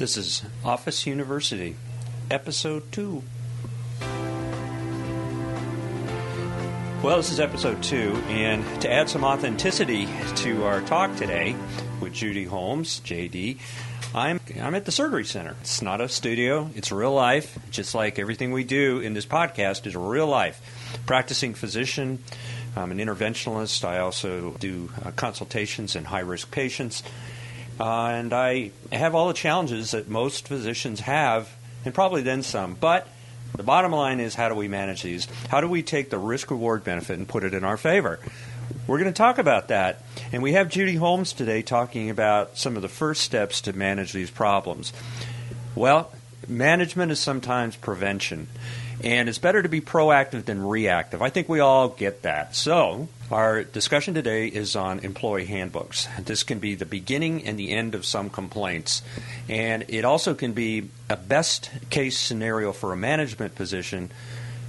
This is Office University, Episode 2. Well, this is Episode 2, and to add some authenticity to our talk today with Judy Holmes, JD, I'm, I'm at the Surgery Center. It's not a studio, it's real life, just like everything we do in this podcast is real life. Practicing physician, I'm an interventionalist. I also do uh, consultations in high risk patients. Uh, and I have all the challenges that most physicians have, and probably then some. But the bottom line is how do we manage these? How do we take the risk reward benefit and put it in our favor? We're going to talk about that. And we have Judy Holmes today talking about some of the first steps to manage these problems. Well, management is sometimes prevention. And it's better to be proactive than reactive. I think we all get that. So, our discussion today is on employee handbooks. This can be the beginning and the end of some complaints. And it also can be a best case scenario for a management position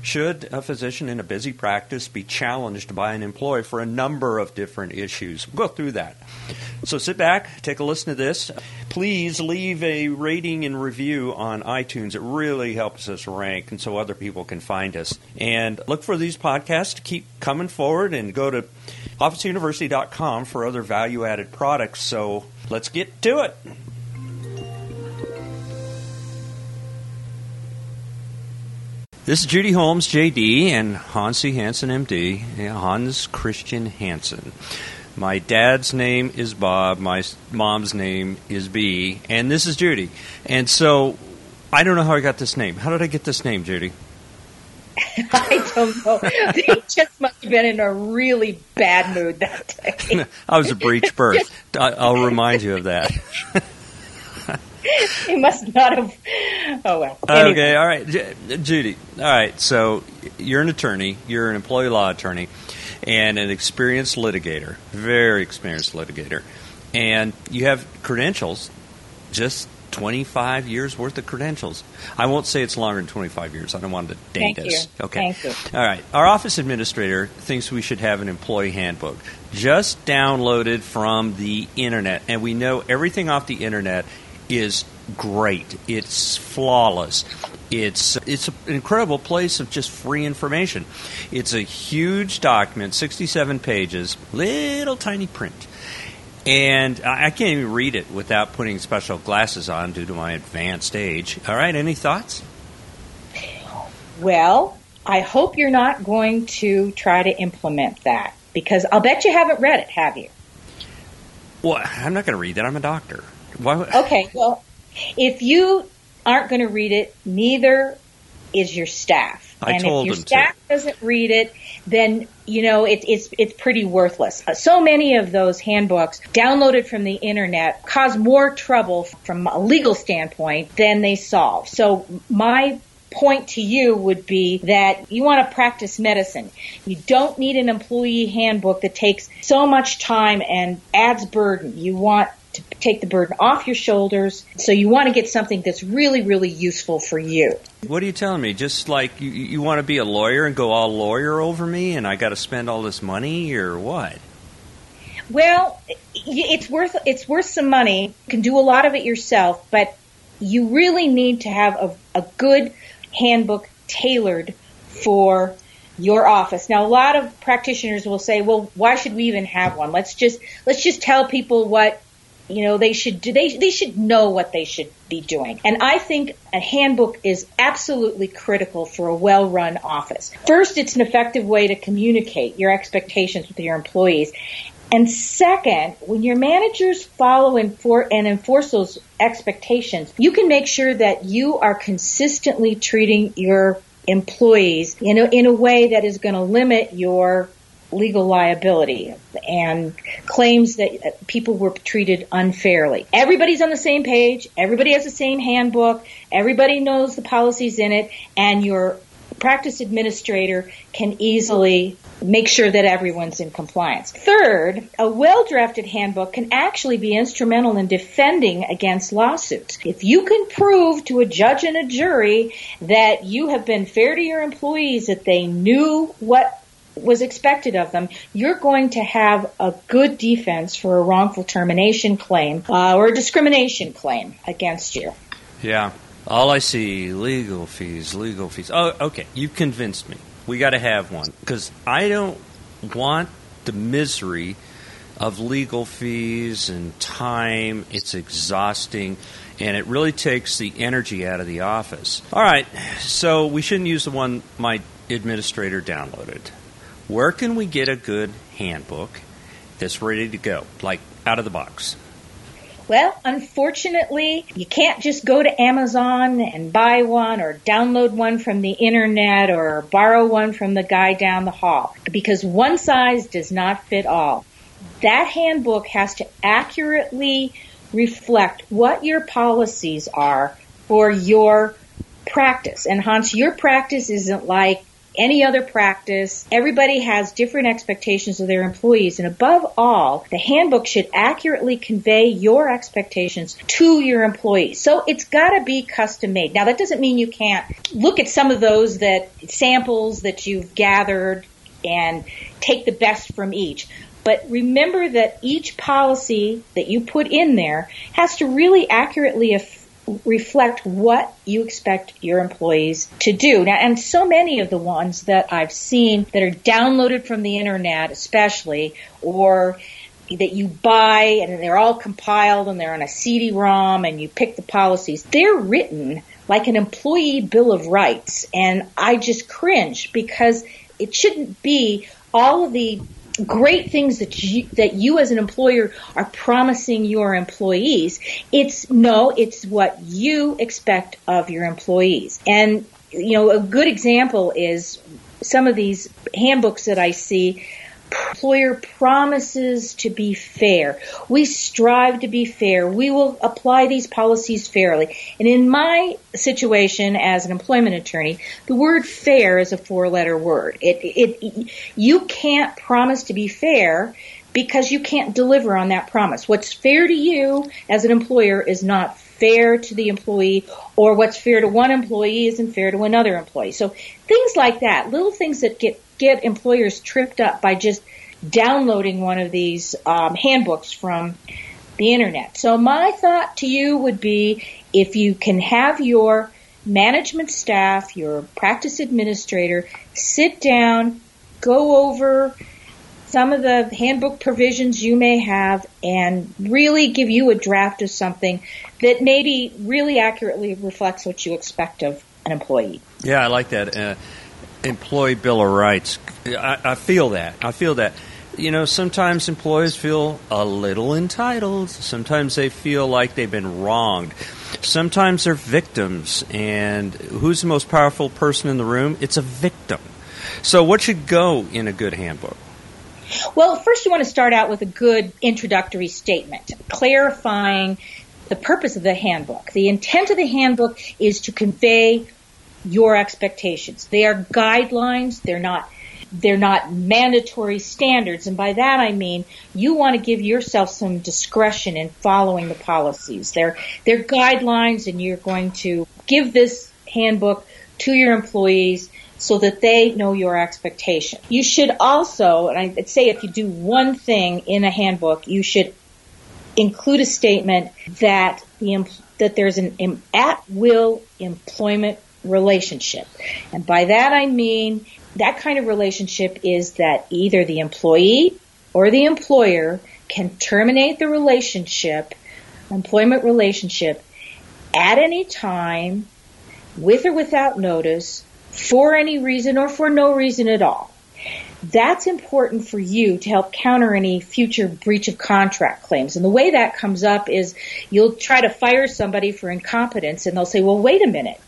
should a physician in a busy practice be challenged by an employee for a number of different issues? We'll go through that. So sit back, take a listen to this. Please leave a rating and review on iTunes. It really helps us rank and so other people can find us. And look for these podcasts to keep coming forward and go to officeuniversity.com for other value added products. So let's get to it. This is Judy Holmes, JD, and Hans C. Hansen, MD, Hans Christian Hansen. My dad's name is Bob. My mom's name is B. And this is Judy. And so I don't know how I got this name. How did I get this name, Judy? I don't know. They just must have been in a really bad mood that day. I was a breech birth. I'll remind you of that. he must not have. Oh well. Anyway. Okay, all right, J- Judy. All right, so you're an attorney. You're an employee law attorney, and an experienced litigator, very experienced litigator, and you have credentials, just 25 years worth of credentials. I won't say it's longer than 25 years. I don't want to date Thank us. You. Okay. Thank you. All right. Our office administrator thinks we should have an employee handbook just downloaded from the internet, and we know everything off the internet is great. It's flawless. It's it's an incredible place of just free information. It's a huge document, 67 pages, little tiny print. And I can't even read it without putting special glasses on due to my advanced age. All right, any thoughts? Well, I hope you're not going to try to implement that because I'll bet you haven't read it, have you? Well, I'm not going to read that. I'm a doctor. Why? Okay, well, if you aren't going to read it, neither is your staff. I and told if your them to. staff doesn't read it, then you know it, it's it's pretty worthless. Uh, So many of those handbooks downloaded from the internet cause more trouble from a legal standpoint than they solve. So my point to you would be that you want to practice medicine. You don't need an employee handbook that takes so much time and adds burden. You want to take the burden off your shoulders. So you want to get something that's really, really useful for you. What are you telling me? Just like you, you want to be a lawyer and go all lawyer over me, and I got to spend all this money, or what? Well, it's worth it's worth some money. You can do a lot of it yourself, but you really need to have a, a good handbook tailored for your office. Now, a lot of practitioners will say, "Well, why should we even have one? Let's just let's just tell people what you know they should do. They they should know what they should be doing." And I think a handbook is absolutely critical for a well-run office. First, it's an effective way to communicate your expectations with your employees. And second, when your managers follow and, for, and enforce those expectations, you can make sure that you are consistently treating your employees in a, in a way that is going to limit your legal liability and claims that people were treated unfairly. Everybody's on the same page. Everybody has the same handbook. Everybody knows the policies in it and your practice administrator can easily make sure that everyone's in compliance. Third, a well-drafted handbook can actually be instrumental in defending against lawsuits. If you can prove to a judge and a jury that you have been fair to your employees, that they knew what was expected of them, you're going to have a good defense for a wrongful termination claim uh, or a discrimination claim against you. Yeah. All I see legal fees, legal fees. Oh, okay. You convinced me. We got to have one because I don't want the misery of legal fees and time. It's exhausting and it really takes the energy out of the office. All right, so we shouldn't use the one my administrator downloaded. Where can we get a good handbook that's ready to go, like out of the box? Well, unfortunately, you can't just go to Amazon and buy one or download one from the internet or borrow one from the guy down the hall because one size does not fit all. That handbook has to accurately reflect what your policies are for your practice. And Hans, your practice isn't like any other practice. Everybody has different expectations of their employees. And above all, the handbook should accurately convey your expectations to your employees. So it's got to be custom made. Now, that doesn't mean you can't look at some of those that samples that you've gathered and take the best from each. But remember that each policy that you put in there has to really accurately reflect what you expect your employees to do. Now, and so many of the ones that I've seen that are downloaded from the internet, especially, or that you buy and they're all compiled and they're on a CD-ROM and you pick the policies, they're written like an employee bill of rights. And I just cringe because it shouldn't be all of the great things that you, that you as an employer are promising your employees. It's no, it's what you expect of your employees. And, you know, a good example is some of these handbooks that I see employer promises to be fair. We strive to be fair. We will apply these policies fairly. And in my situation as an employment attorney, the word fair is a four letter word. It, it, it, you can't promise to be fair because you can't deliver on that promise. What's fair to you as an employer is not fair to the employee or what's fair to one employee isn't fair to another employee. So things like that, little things that get get employers tripped up by just downloading one of these um, handbooks from the internet. So my thought to you would be if you can have your management staff, your practice administrator sit down, go over some of the handbook provisions you may have and really give you a draft of something that maybe really accurately reflects what you expect of an employee. Yeah, I like that. Uh, employee bill of rights. I, I feel that. I feel that. You know, sometimes employees feel a little entitled. Sometimes they feel like they've been wronged. Sometimes they're victims. And who's the most powerful person in the room? It's a victim. So, what should go in a good handbook? Well, first you want to start out with a good introductory statement, clarifying the purpose of the handbook. The intent of the handbook is to convey your expectations. They are guidelines. They're not they're not mandatory standards. And by that I mean you want to give yourself some discretion in following the policies. They're, they're guidelines and you're going to give this handbook to your employees so that they know your expectation. You should also, and I'd say if you do one thing in a handbook, you should include a statement that the that there's an at will employment relationship. And by that I mean that kind of relationship is that either the employee or the employer can terminate the relationship, employment relationship, at any time, with or without notice, for any reason or for no reason at all. That's important for you to help counter any future breach of contract claims. And the way that comes up is you'll try to fire somebody for incompetence and they'll say, well, wait a minute.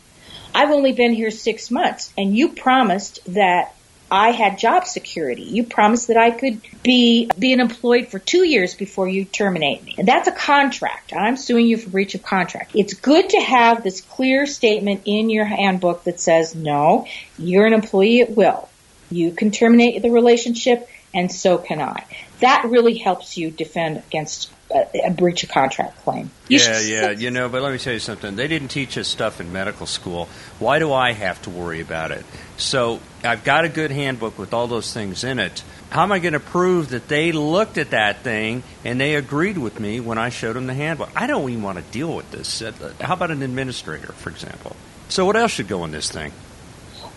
I've only been here six months and you promised that I had job security. You promised that I could be being employed for two years before you terminate me. And that's a contract. I'm suing you for breach of contract. It's good to have this clear statement in your handbook that says, no, you're an employee at will. You can terminate the relationship and so can I. That really helps you defend against a, a breach of contract claim. You yeah, yeah, you know, but let me tell you something. They didn't teach us stuff in medical school. Why do I have to worry about it? So I've got a good handbook with all those things in it. How am I going to prove that they looked at that thing and they agreed with me when I showed them the handbook? I don't even want to deal with this. Uh, how about an administrator, for example? So, what else should go in this thing?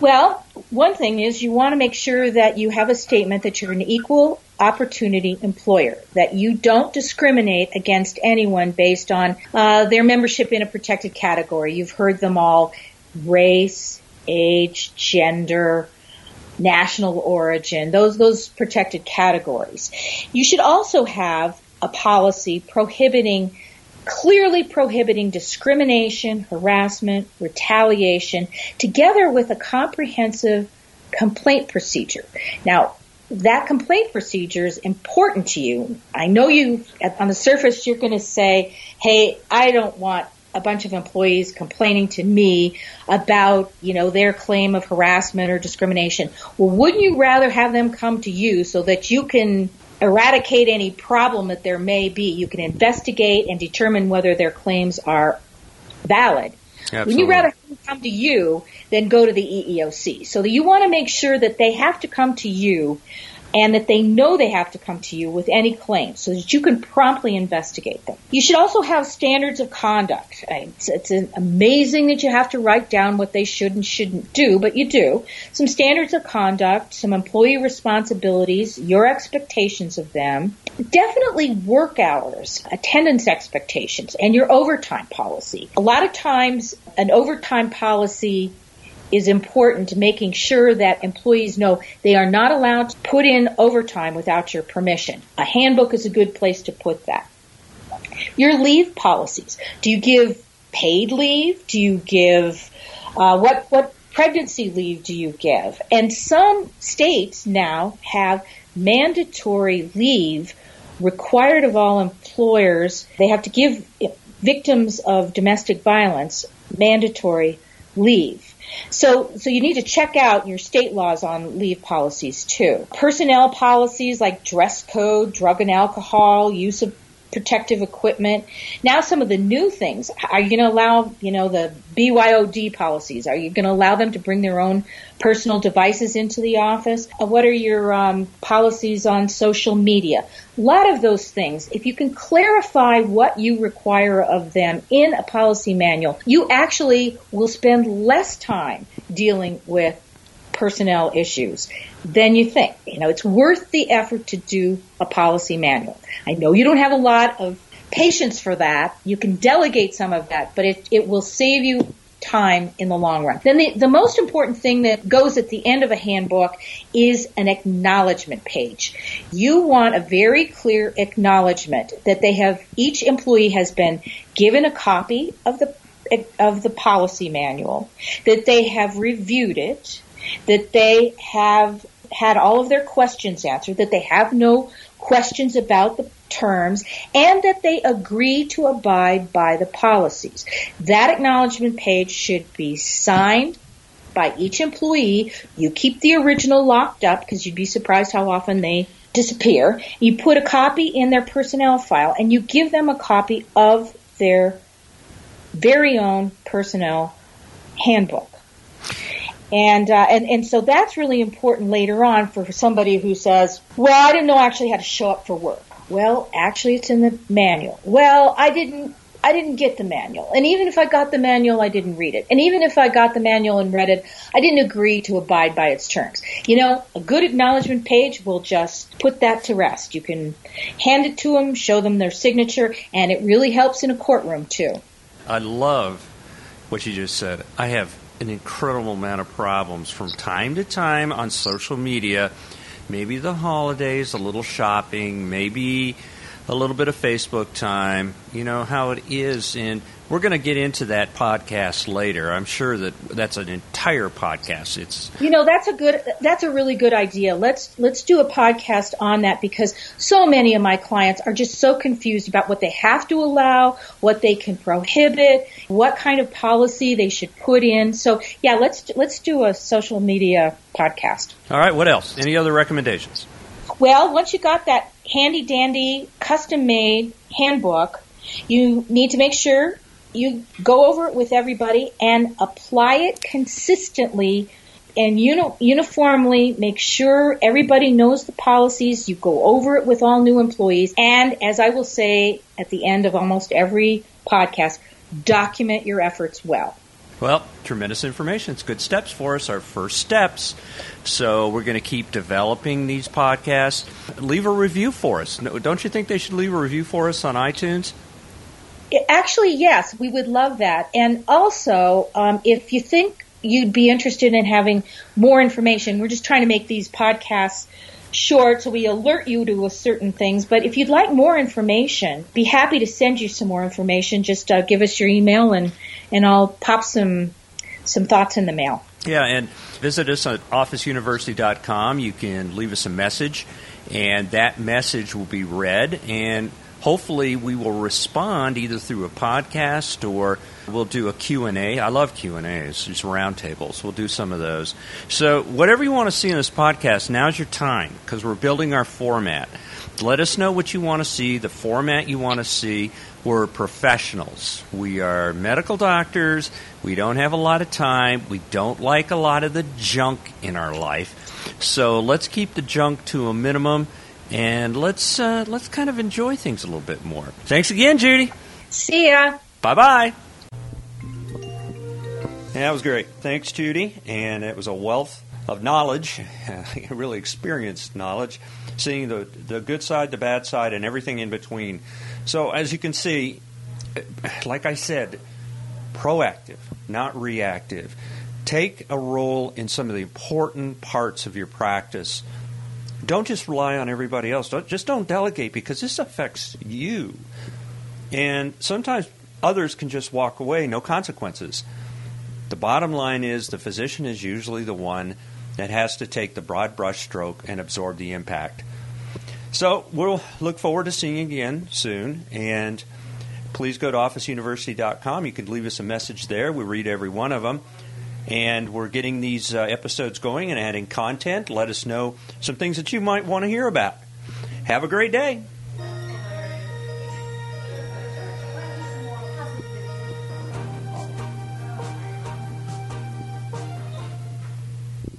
Well, one thing is you want to make sure that you have a statement that you're an equal opportunity employer, that you don't discriminate against anyone based on uh, their membership in a protected category. You've heard them all race, age, gender, national origin, those, those protected categories. You should also have a policy prohibiting clearly prohibiting discrimination, harassment, retaliation, together with a comprehensive complaint procedure. Now, that complaint procedure is important to you. I know you, on the surface, you're going to say, hey, I don't want a bunch of employees complaining to me about, you know, their claim of harassment or discrimination. Well, wouldn't you rather have them come to you so that you can eradicate any problem that there may be? You can investigate and determine whether their claims are valid. Absolutely. Wouldn't you rather come to you than go to the EEOC? So you want to make sure that they have to come to you and that they know they have to come to you with any claims so that you can promptly investigate them. You should also have standards of conduct. It's, it's amazing that you have to write down what they should and shouldn't do, but you do. Some standards of conduct, some employee responsibilities, your expectations of them, definitely work hours, attendance expectations, and your overtime policy. A lot of times an overtime policy is important making sure that employees know they are not allowed to put in overtime without your permission. A handbook is a good place to put that. Your leave policies. Do you give paid leave? Do you give uh, what what pregnancy leave do you give? And some states now have mandatory leave required of all employers. They have to give victims of domestic violence mandatory leave. So, so you need to check out your state laws on leave policies too. Personnel policies like dress code, drug and alcohol, use of protective equipment. Now some of the new things. Are you going to allow, you know, the BYOD policies? Are you going to allow them to bring their own personal devices into the office? Uh, what are your um, policies on social media? A lot of those things. If you can clarify what you require of them in a policy manual, you actually will spend less time dealing with personnel issues than you think. You know, it's worth the effort to do a policy manual. I know you don't have a lot of patience for that. You can delegate some of that, but it, it will save you time in the long run. Then the, the most important thing that goes at the end of a handbook is an acknowledgement page. You want a very clear acknowledgement that they have, each employee has been given a copy of the of the policy manual, that they have reviewed it, that they have had all of their questions answered, that they have no questions about the terms, and that they agree to abide by the policies. That acknowledgement page should be signed by each employee. You keep the original locked up because you'd be surprised how often they disappear. You put a copy in their personnel file and you give them a copy of their very own personnel handbook. And, uh, and and so that's really important later on for somebody who says, "Well, I didn't know actually how to show up for work." Well, actually, it's in the manual. Well, I didn't I didn't get the manual. And even if I got the manual, I didn't read it. And even if I got the manual and read it, I didn't agree to abide by its terms. You know, a good acknowledgement page will just put that to rest. You can hand it to them, show them their signature, and it really helps in a courtroom too. I love what you just said. I have an incredible amount of problems from time to time on social media. Maybe the holidays, a little shopping, maybe a little bit of Facebook time. You know how it is And we're going to get into that podcast later. I'm sure that that's an entire podcast. It's you know that's a good that's a really good idea. Let's let's do a podcast on that because so many of my clients are just so confused about what they have to allow, what they can prohibit, what kind of policy they should put in. So yeah, let's let's do a social media podcast. All right. What else? Any other recommendations? Well, once you got that handy dandy custom made handbook, you need to make sure you go over it with everybody and apply it consistently and uni- uniformly make sure everybody knows the policies. You go over it with all new employees. And as I will say at the end of almost every podcast, document your efforts well. Well, tremendous information. It's good steps for us, our first steps. So we're going to keep developing these podcasts. Leave a review for us. Don't you think they should leave a review for us on iTunes? Actually, yes, we would love that. And also, um, if you think you'd be interested in having more information, we're just trying to make these podcasts short so we alert you to certain things. But if you'd like more information, be happy to send you some more information. Just uh, give us your email and, and I'll pop some some thoughts in the mail. Yeah, and visit us at officeuniversity.com. You can leave us a message, and that message will be read and hopefully we will respond either through a podcast or we'll do a q&a i love q&as just roundtables. We'll do some of those. So whatever you want to see in this podcast now's your time because we're building our format. Let us know what you want to see the format you want to see. We're professionals. We are medical doctors. We don't have a lot of time. We don't like a lot of the junk in our life. So let's keep the junk to a minimum and let's uh, let's kind of enjoy things a little bit more. Thanks again, Judy. See ya. Bye bye. Yeah, that was great. Thanks, Judy. And it was a wealth of knowledge, really experienced knowledge, seeing the the good side, the bad side, and everything in between. So, as you can see, like I said, proactive, not reactive. Take a role in some of the important parts of your practice don't just rely on everybody else. Don't, just don't delegate because this affects you. And sometimes others can just walk away, no consequences. The bottom line is the physician is usually the one that has to take the broad brush stroke and absorb the impact. So we'll look forward to seeing you again soon. And please go to officeuniversity.com. You can leave us a message there. We read every one of them and we're getting these uh, episodes going and adding content. Let us know some things that you might want to hear about. Have a great day.